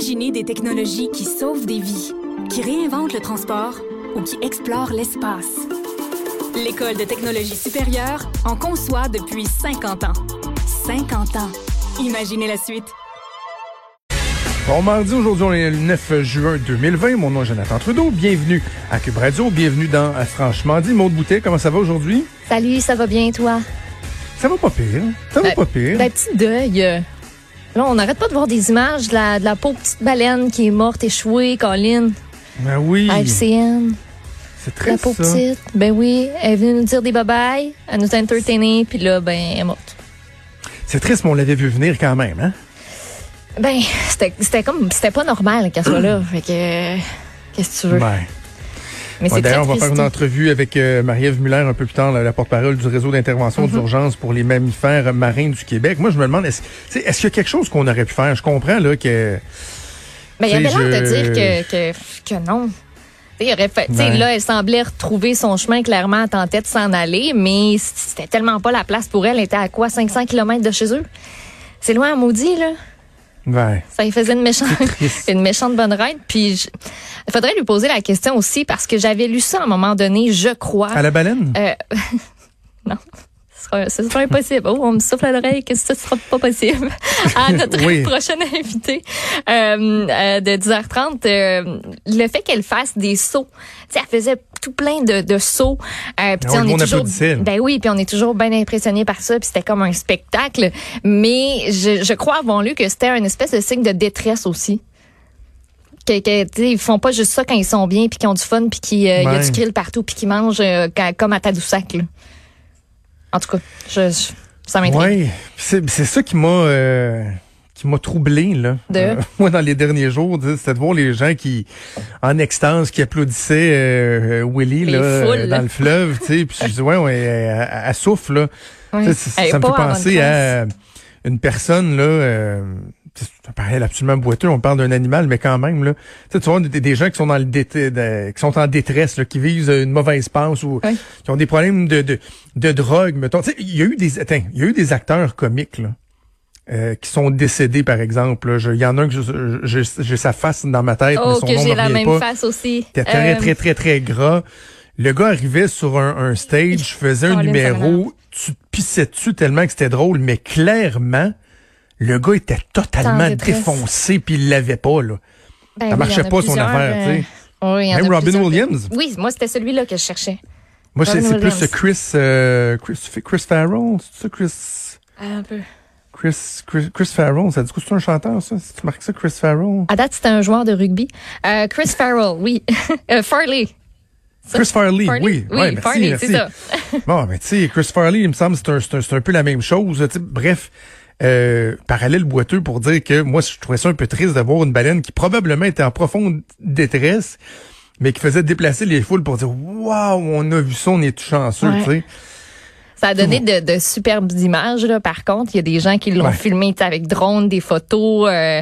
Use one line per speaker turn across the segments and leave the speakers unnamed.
Imaginez des technologies qui sauvent des vies, qui réinventent le transport ou qui explorent l'espace. L'École de technologie supérieure en conçoit depuis 50 ans. 50 ans. Imaginez la suite.
Bon mardi, aujourd'hui on est le 9 juin 2020. Mon nom est Jonathan Trudeau. Bienvenue à Cube Radio. Bienvenue dans Franchement dit. Maud Boutet, comment ça va aujourd'hui?
Salut, ça va bien toi?
Ça va pas pire. Ça va
Ben,
pas pire.
Ben, petit deuil. Là, on n'arrête pas de voir des images de la, de la pauvre petite baleine qui est morte, échouée, Colin,
Ben oui.
à FCN.
C'est
La
triste
pauvre
ça.
petite. Ben oui, elle est venue nous dire des bye-bye, elle nous a entertainés, puis là, ben, elle est morte.
C'est triste, mais on l'avait vu venir quand même, hein?
Ben, c'était comme, c'était pas normal qu'elle soit là. Fait que, qu'est-ce que tu veux?
Ben.
Mais
Ouais, D'ailleurs, on va faire une entrevue avec euh, Marie-Ève Muller un peu plus tard, la, la porte-parole du réseau d'intervention
Mhm.
d'urgence pour les mammifères marins du Québec. Moi, je me demande, est-ce est-ce qu'il y a quelque chose qu'on aurait pu faire? Je comprends là que...
Ben, il y avait l'air de dire que, que, que non. Il aurait fait-
Ouais.
là, elle semblait retrouver son chemin. Clairement, elle tentait de s'en aller, mais c'était tellement pas la place pour elle. Elle était à quoi? 500 km de chez eux? C'est loin à maudit, là. Ça lui faisait une méchante, une méchante bonne ride. Puis, je- il faudrait lui poser la question aussi parce que j'avais lu ça à un moment donné, je crois.
à la baleine?
Euh, non. Ce sera, ce sera impossible. Oh, on me souffle à l'oreille que ce sera pas possible. À notre
Oui.
prochaine invitée euh, euh, de 10h30, euh, le fait qu'elle fasse des sauts, tu sais, elle faisait tout plein de, de sauts. Euh,
Ah le
on est toujours, ben oui, puis on est toujours bien impressionné par ça, puis c'était comme un spectacle. Mais je, je crois avoir lu que c'était un espèce de signe de détresse aussi. Que, que, ils font pas juste ça quand ils sont bien puis qu'ils ont du fun puis qu'il y a du grill partout puis qu'ils mangent euh, comme à Tadoussac. Là. En tout cas, je, je- ça m'intrigue.
Oui, c'est c'est ça qui m'a euh, qui m'a troublé là.
De?
moi dans les derniers jours, c'était de voir les gens qui en extase qui applaudissaient euh, euh, Willy
Les
là,
foules,
euh,
là.
dans le fleuve, tu sais, puis je dis ouais, ouais, elle, souffle là. Sais, ça ça me fait penser à une personne là euh, un parallèle absolument boiteux, on parle d'un animal, mais quand même, là. Tu sais, tu vois, des, des gens qui sont dans le dété- de- qui sont en détresse, là, qui vivent une mauvaise passe ou
Oui.
qui ont des problèmes de, de, de drogue, mettons. Il y a eu des, attends, il y a eu des acteurs comiques, là. euh, qui sont décédés, par exemple. Il y en a un que j'ai sa face dans ma tête, mais
Oh,
son
que
nom
j'ai la même
pas.
face aussi.
Très,
Euh,
très, très, très gras. Le gars arrivait sur un, un stage, faisait un
ça
numéro, tu te pissais dessus tellement que c'était drôle, mais clairement, le gars était totalement défoncé puis il l'avait pas, là.
ben
ça
oui,
marchait pas, son affaire,
euh,
tu sais.
oui, y en
Même Robin
plusieurs.
Williams.
Oui, moi, c'était celui-là que je cherchais.
Moi, c'est plus ce Chris, euh, Chris, Chris Farrell, c'est ça, Chris,
Un peu.
Chris, Chris, Chris Farrell, ça dit quoi, c'est un chanteur, ça? Si tu marques ça, Chris Farrell?
À date, c'était un joueur de rugby. Euh, Chris Farrell, oui. Euh, Farley.
Chris Farley,
Farley?
oui.
Oui,
Ouais,
Farley, c'est ça.
Bon, mais tu sais, Chris Farley, il me semble, c'est un, c'est un, c'est un peu la même chose. tu sais. Bref, euh, parallèle boiteux pour dire que moi, je trouvais ça un peu triste d'avoir une baleine qui probablement était en profonde détresse, mais qui faisait déplacer les foules pour dire Waouh, on a vu ça, on est tout chanceux,
Ouais.
tu sais.
Ça a donné de, de superbes images, là. Par contre, il y a des gens qui l'ont
Ouais.
filmé avec drone, des photos euh,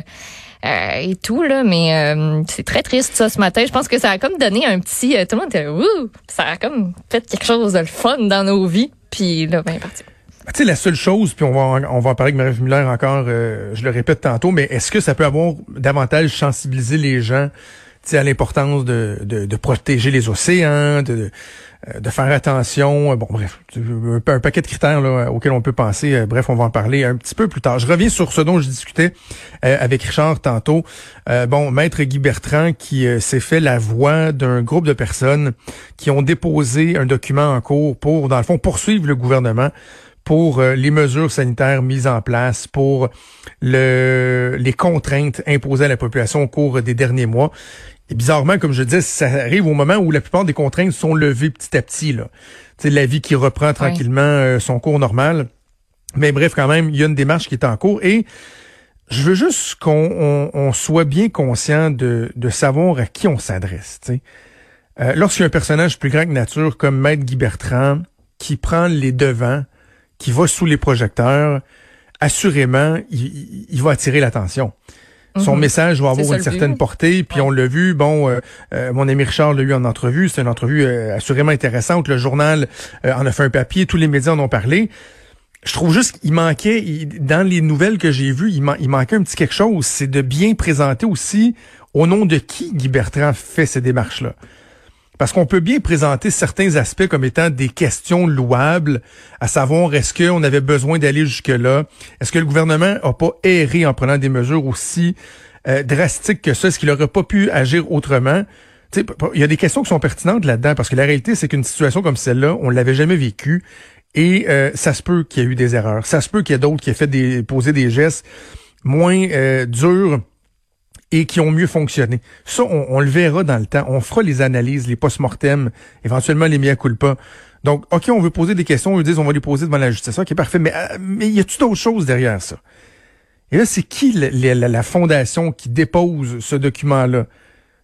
euh, et tout, là. Mais euh, c'est très triste, ça, ce matin. Je pense que ça a comme donné un petit... euh, tout le monde était là, Wouh! Ça a comme fait quelque chose de le fun dans nos vies. Puis là, ben, parti.
Ben, Tu sais, la seule chose, puis on va on va en parler avec Marie Muller encore, euh, je le répète tantôt, mais est-ce que ça peut avoir davantage sensibilisé les gens à l'importance de, de, de protéger les océans, de, euh, de faire attention, euh, bon bref, un, un paquet de critères là, auxquels on peut penser. Euh, bref, on va en parler un petit peu plus tard. Je reviens sur ce dont je discutais euh, avec Richard tantôt. Euh, bon, maître Guy Bertrand qui euh, s'est fait la voix d'un groupe de personnes qui ont déposé un document en cours pour, dans le fond, poursuivre le gouvernement pour euh, les mesures sanitaires mises en place, pour le, les contraintes imposées à la population au cours des derniers mois. Et bizarrement, comme je disais, ça arrive au moment où la plupart des contraintes sont levées petit à petit. Là. C'est la vie qui reprend tranquillement euh, son cours normal. Mais bref, quand même, il y a une démarche qui est en cours. Et je veux juste qu'on on- on soit bien conscient de, de savoir à qui on s'adresse. Euh, Lorsqu'il y a un personnage plus grand que nature comme Maître Guy Bertrand qui prend les devants, qui va sous les projecteurs, assurément, il, il- il va attirer l'attention. Son
Mhm.
message va avoir une
but.
certaine portée, puis
Ouais.
on l'a vu, bon, euh, euh, mon ami Richard l'a eu en entrevue, c'est une entrevue euh, assurément intéressante, le journal euh, en a fait un papier, tous les médias en ont parlé. je trouve juste qu'il manquait, dans les nouvelles que j'ai vues, il, il, manquait un petit quelque chose. C'est de bien présenter aussi au nom de qui Guy Bertrand fait ces démarches-là. Parce qu'on peut bien présenter certains aspects comme étant des questions louables, à savoir est-ce qu'on avait besoin d'aller jusque-là? Est-ce que le gouvernement a pas erré en prenant des mesures aussi euh, drastiques que ça? Est-ce qu'il n'aurait pas pu agir autrement? Il y a des questions qui sont pertinentes là-dedans, parce que la réalité, c'est qu'une situation comme celle-là, on l'avait jamais vécue. Et euh, ça se peut qu'il y ait eu des erreurs. Ça se peut qu'il y ait d'autres qui aient fait des, poser des gestes moins euh, durs et qui ont mieux fonctionné. Ça, on, le verra dans le temps. On fera les analyses, les post-mortem, éventuellement les mea culpa. Donc, OK, on veut poser des questions, on veut dire on va les poser devant la justice. OK, parfait. Mais, euh, mais y a-t-il d'autres choses derrière ça? Et là, c'est qui la, fondation qui dépose ce document-là?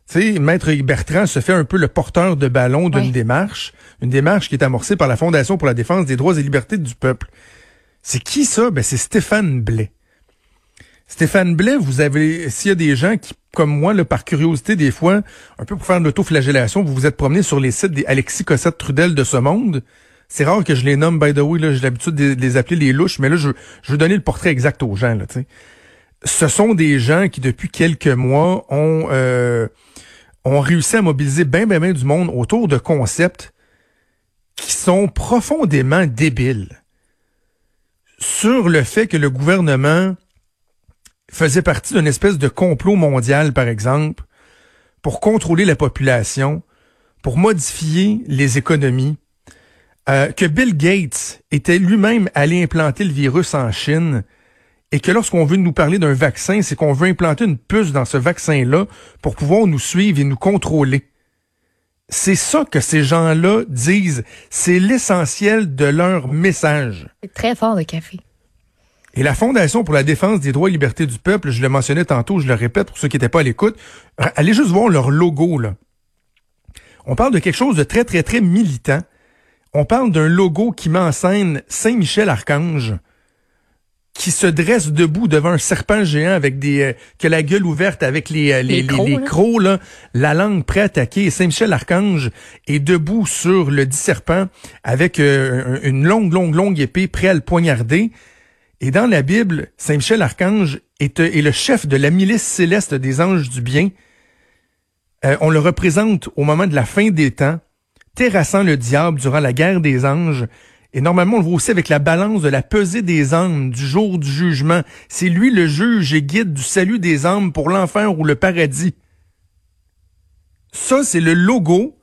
Tu sais, Maître Bertrand se fait un peu le porteur de ballon d'une démarche, une démarche qui est amorcée par la Fondation pour la défense des droits et libertés du peuple. C'est qui ça? Ben, c'est Stéphane Blais. Stéphane Blais, vous avez, s'il y a des gens qui, comme moi, là, par curiosité, des fois, un peu pour faire de l'autoflagellation, vous vous êtes promené sur les sites des Alexis Cossette Trudel de ce monde. C'est rare que je les nomme, by the way, là, j'ai l'habitude de, les appeler les louches, mais là, je, je veux donner le portrait exact aux gens, là, tu sais. Ce sont des gens qui, depuis quelques mois, ont, euh, ont réussi à mobiliser bien, bien, bien du monde autour de concepts qui sont profondément débiles sur le fait que le gouvernement faisait partie d'une espèce de complot mondial, par exemple, pour contrôler la population, pour modifier les économies, euh, que Bill Gates était lui-même allé implanter le virus en Chine, et que lorsqu'on veut nous parler d'un vaccin, c'est qu'on veut implanter une puce dans ce vaccin-là pour pouvoir nous suivre et nous contrôler. C'est ça que ces gens-là disent. C'est l'essentiel de leur message.
C'est très fort le café.
Et la Fondation pour la défense des droits et libertés du peuple, je le mentionnais tantôt, je le répète pour ceux qui n'étaient pas à l'écoute, allez juste voir leur logo, là. On parle de quelque chose de très, très, très militant. On parle d'un logo qui met en scène Saint-Michel-Archange, qui se dresse debout devant un serpent géant avec des euh, que la gueule ouverte avec les euh, les, les, crocs, là. la langue prête à attaquer. Saint Michel Archange est debout sur le dit serpent avec euh, une longue longue longue épée prêt à le poignarder. Et dans la Bible, Saint Michel Archange est, est, le chef de la milice céleste des anges du bien. Euh, on le représente au moment de la fin des temps, terrassant le diable durant la guerre des anges. Et normalement, on le voit aussi avec la balance de la pesée des âmes du jour du jugement. C'est lui le juge et guide du salut des âmes pour l'enfer ou le paradis. Ça, c'est le logo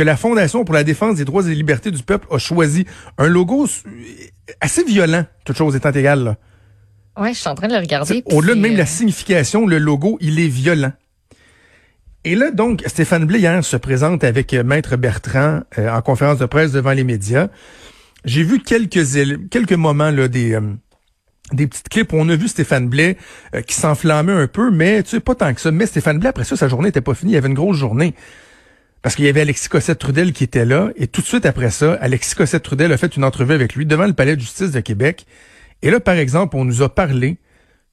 que la Fondation pour la défense des droits et libertés du peuple a choisi. Un logo assez violent, toute chose étant égale. Là.
Ouais, je suis en train de le regarder.
Au-delà de même la euh, signification, le logo, il est violent. Et là, donc, Stéphane Blé, hier, se présente avec euh, Maître Bertrand euh, en conférence de presse devant les médias. J'ai vu quelques quelques moments là des des petites clips où on a vu Stéphane Blais qui s'enflammait un peu, mais tu sais pas tant que ça. Mais Stéphane Blais après ça, sa journée était pas finie, il y avait une grosse journée. Parce qu'il y avait Alexis Cossette-Trudel qui était là, et tout de suite après ça, Alexis Cossette-Trudel a fait une entrevue avec lui devant le Palais de justice de Québec. Et là, par exemple, on nous a parlé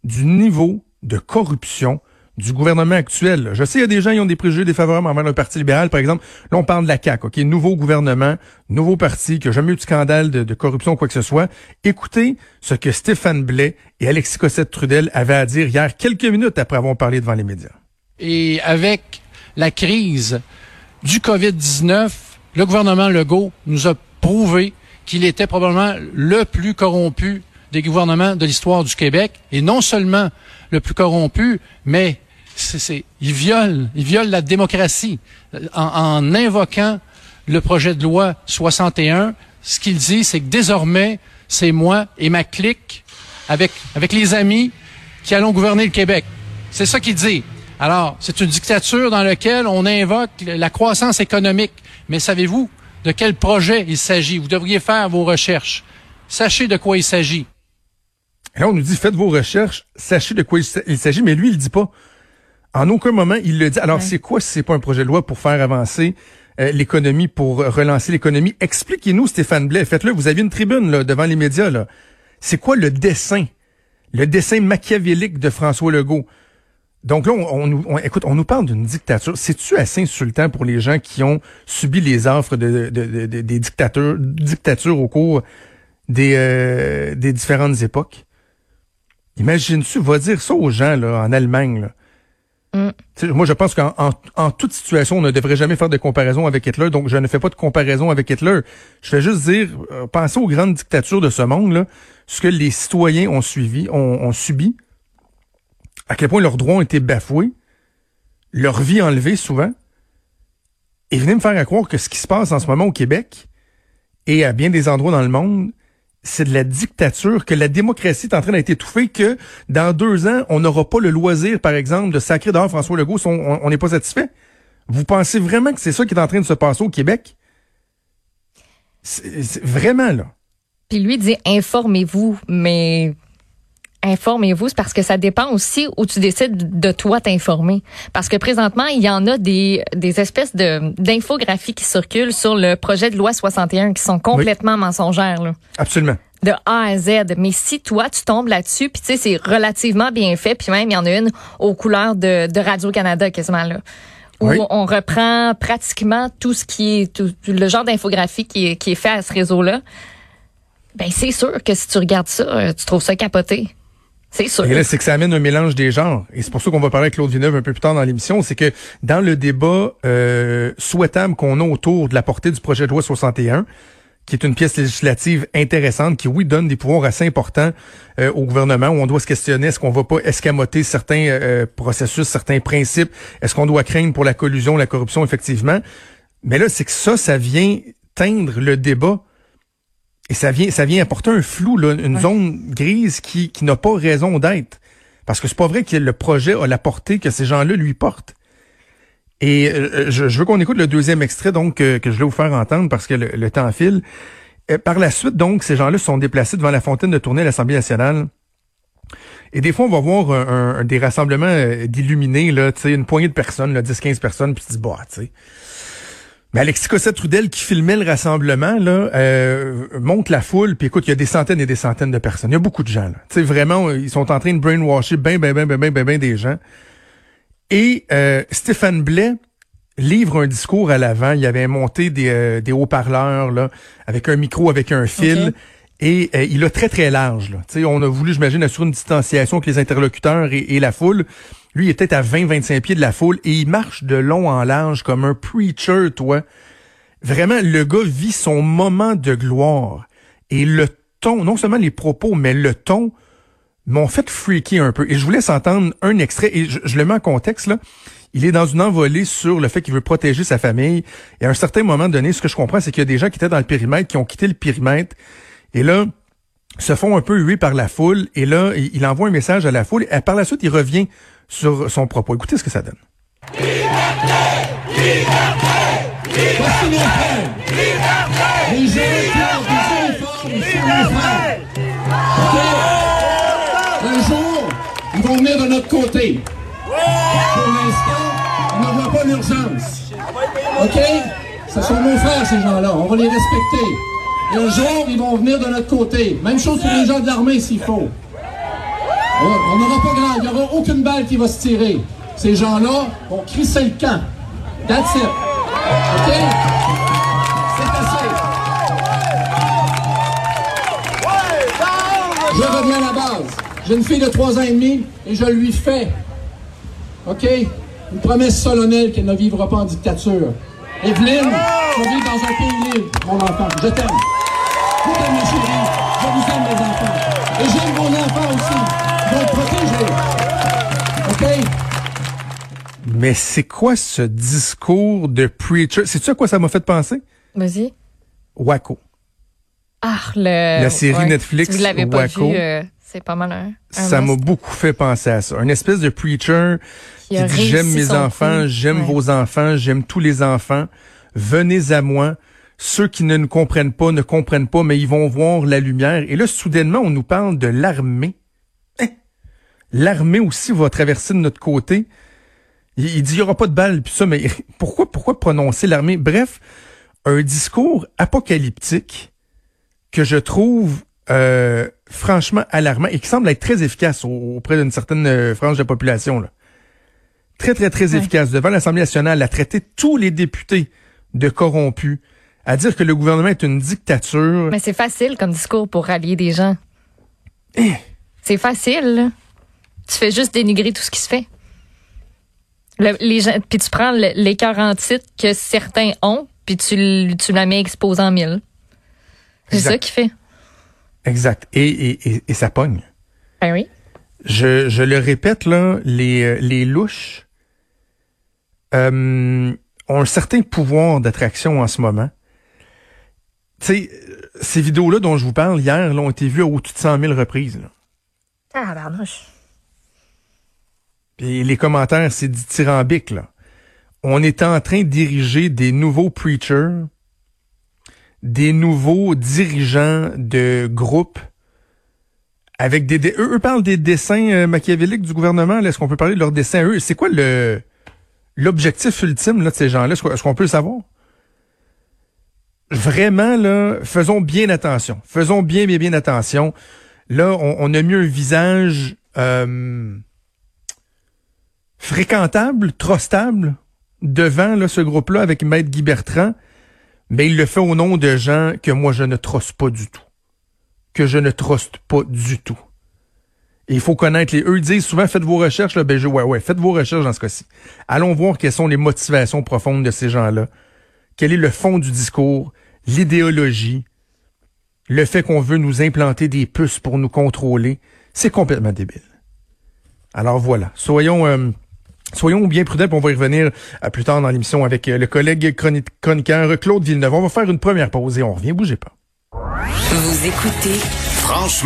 du niveau de corruption du gouvernement actuel. Je sais, il y a des gens qui ont des préjugés défavorables envers le Parti libéral, par exemple. Là, on parle de la CAQ, OK? Nouveau gouvernement, nouveau parti, qui n'a jamais eu de scandale de, corruption ou quoi que ce soit. Écoutez ce que Stéphane Blais et Alexis Cossette-Trudel avaient à dire hier, quelques minutes après avoir parlé devant les médias.
Et avec la crise du COVID-19, le gouvernement Legault nous a prouvé qu'il était probablement le plus corrompu des gouvernements de l'histoire du Québec. Et non seulement le plus corrompu, mais c'est, il viole, il viole la démocratie en, en invoquant le projet de loi 61. Ce qu'il dit, c'est que désormais, c'est moi et ma clique avec, avec les amis qui allons gouverner le Québec. C'est ça qu'il dit. Alors, c'est une dictature dans laquelle on invoque la croissance économique. Mais savez-vous de quel projet il s'agit? Vous devriez faire vos recherches. Sachez de quoi il s'agit.
là, on nous dit, faites vos recherches, sachez de quoi il s'agit, mais lui, il le dit pas. En aucun moment, il le dit. Alors, c'est quoi si c'est pas un projet de loi pour faire avancer euh, l'économie, pour relancer l'économie? Expliquez-nous, Stéphane Blais. Faites-le. Vous avez une tribune là, devant les médias. là. C'est quoi le dessin? Le dessin machiavélique de François Legault? Donc là, on, on, écoute, on nous parle d'une dictature. C'est-tu assez insultant pour les gens qui ont subi les offres de, des dictateurs, dictatures au cours des, euh, des différentes époques? Imagine-tu, va dire ça aux gens là, en Allemagne. Là. Mm. Moi, je pense qu'en en, toute situation, on ne devrait jamais faire de comparaison avec Hitler, donc je ne fais pas de comparaison avec Hitler. Je fais juste dire, euh, pensez aux grandes dictatures de ce monde, là, ce que les citoyens ont suivi, ont, ont subi, à quel point leurs droits ont été bafoués, leur vie enlevée souvent, et venez me faire croire que ce qui se passe en ce moment au Québec et à bien des endroits dans le monde, c'est de la dictature, que la démocratie est en train d'être étouffée, que dans deux ans, on n'aura pas le loisir, par exemple, de sacrer dehors François Legault si on n'est pas satisfait. Vous pensez vraiment que c'est ça qui est en train de se passer au Québec? Vraiment, là.
Puis lui dit informez-vous, mais informez-vous, c'est parce que ça dépend aussi où tu décides de toi t'informer. Parce que présentement, il y en a des, des espèces de d'infographies qui circulent sur le projet de loi 61 qui sont complètement mensongères. Là.
Absolument.
De A à Z. Mais si toi, tu tombes là-dessus, puis tu sais, c'est relativement bien fait, puis même, il y en a une aux couleurs de, de Radio-Canada quasiment là où on reprend pratiquement tout ce qui est tout, le genre d'infographie qui est, qui est fait à ce réseau-là. Ben c'est sûr que si tu regardes ça, tu trouves ça capoté. C'est sûr.
Et là, c'est que ça amène un mélange des genres. Et c'est pour ça qu'on va parler avec Claude Villeneuve un peu plus tard dans l'émission. C'est que dans le débat euh, souhaitable qu'on a autour de la portée du projet de loi 61, qui est une pièce législative intéressante, qui, oui, donne des pouvoirs assez importants euh, au gouvernement, où on doit se questionner, est-ce qu'on va pas escamoter certains euh, processus, certains principes, est-ce qu'on doit craindre pour la collusion, la corruption, effectivement? Mais là, c'est que ça, ça vient teindre le débat et ça vient, ça vient apporter un flou, là, une zone grise qui, qui n'a pas raison d'être. Parce que c'est pas vrai que le projet a la portée que ces gens-là lui portent. Et euh, je, veux qu'on écoute le deuxième extrait donc que je vais vous faire entendre parce que le, temps file. Euh, par la suite, donc, ces gens-là sont déplacés devant la fontaine de tournée à l'Assemblée nationale. Et des fois, on va voir un, des rassemblements euh, d'illuminés, là, tu sais, une poignée de personnes, là, 10-15 personnes, puis tu dis, bah, tu sais. Mais Alexis Cossette-Trudel qui filmait le rassemblement là euh, monte la foule puis écoute il y a des centaines et des centaines de personnes il y a beaucoup de gens là tu sais vraiment ils sont en train de brainwasher ben ben ben ben ben ben, ben des gens et euh, Stéphane Blais livre un discours à l'avant il avait monté des, euh, des haut-parleurs là avec un micro avec un fil Et euh, il a très très large. Là. sais on a voulu, j'imagine, assurer une distanciation avec les interlocuteurs et, et la foule. Lui, il était à 20-25 pieds de la foule et il marche de long en large comme un preacher, toi. Vraiment, le gars vit son moment de gloire. Et le ton, non seulement les propos, mais le ton m'ont fait freaker un peu. Et je vous laisse entendre un extrait, et je, le mets en contexte, là. Il est dans une envolée sur le fait qu'il veut protéger sa famille. Et à un certain moment donné, ce que je comprends, c'est qu'il y a des gens qui étaient dans le périmètre, qui ont quitté le périmètre. Et là, se font un peu huer par la foule. Et là, il envoie un message à la foule. Et par la suite, il revient sur son propos. Écoutez ce que ça donne. Liberté! Liberté!
Liberté! Un jour, ils vont venir de notre côté. Pour l'instant, on n'en voit pas l'urgence. OK? Ce sont nos frères, ces gens-là. On va les respecter. Un jour, ils vont venir de notre côté. Même chose pour les gens de l'armée, s'il faut. On n'aura pas grand, il n'y aura aucune balle qui va se tirer. Ces gens-là vont crisser le camp. That's it. OK? C'est assez. Je reviens à la base. J'ai une fille de 3 ans et demi et je lui fais, OK, une promesse solennelle qu'elle ne vivra pas en dictature. Evelyne, tu vas vivre dans un pays libre, mon enfant. Je t'aime.
Mais c'est quoi ce discours de preacher? C'est-tu à quoi ça m'a fait penser?
Vas-y.
Waco.
Ah, le...
La série Netflix
si vous l'avez pas vu, euh, c'est pas mal un,
Ça m'a beaucoup fait penser à ça. Une espèce de preacher qui, dit j'aime mes enfants, j'aime vos enfants, j'aime tous les enfants. Venez à moi. Ceux qui ne nous comprennent pas ne comprennent pas, mais ils vont voir la lumière. Et là, soudainement, on nous parle de l'armée. Hein? L'armée aussi va traverser de notre côté. Il, dit il y aura pas de balles puis ça, mais pourquoi pourquoi prononcer l'armée? Bref, un discours apocalyptique que je trouve euh, franchement alarmant et qui semble être très efficace auprès d'une certaine euh, frange de la population. Là. Très, très, très efficace. Devant l'Assemblée nationale, a traité tous les députés de corrompus, à dire que le gouvernement est une dictature.
Mais c'est facile comme discours pour rallier des gens.
Eh.
C'est facile. là. Tu fais juste dénigrer tout ce qui se fait. Le- les gens, puis tu prends le- l'écart en titre que certains ont, puis tu, l- tu la mets exposé en mille. C'est
Exact.
ça qui fait.
Exact. Et, et, et, et ça pogne.
Ben oui.
Je, je le répète, là, les, euh, les louches euh, ont un certain pouvoir d'attraction en ce moment. Tu sais, ces vidéos-là dont je vous parle hier là, ont été vues à au-dessus de 100 000 reprises. Là.
Ah, barnouche.
Puis les commentaires, c'est dithyrambique, là. On est en train de diriger des nouveaux preachers, des nouveaux dirigeants de groupes avec des... eux, eux parlent des dessins euh, machiavéliques du gouvernement. Est-ce qu'on peut parler de leurs dessins eux? C'est quoi le l'objectif ultime de ces gens-là? Est-ce qu'on est-ce qu'on peut le savoir? Vraiment, là, faisons bien attention. Faisons bien, bien, bien attention. Là, on, on a mis un visage... euh, fréquentable, trustable, devant là, ce groupe-là avec Maître Guy Bertrand, mais il le fait au nom de gens que moi je ne troste pas du tout. Que je ne truste pas du tout. Et il faut connaître les. Eux disent souvent faites vos recherches, là, ben ouais, ouais, faites vos recherches dans ce cas-ci. Allons voir quelles sont les motivations profondes de ces gens-là. Quel est le fond du discours, l'idéologie, le fait qu'on veut nous implanter des puces pour nous contrôler. C'est complètement débile. Alors voilà, soyons euh, soyons bien prudents, puis on va y revenir euh, plus tard dans l'émission avec euh, le collègue chroni- chroniqueur Claude Villeneuve. On va faire une première pause et on revient, bougez pas.
Vous écoutez
Franchement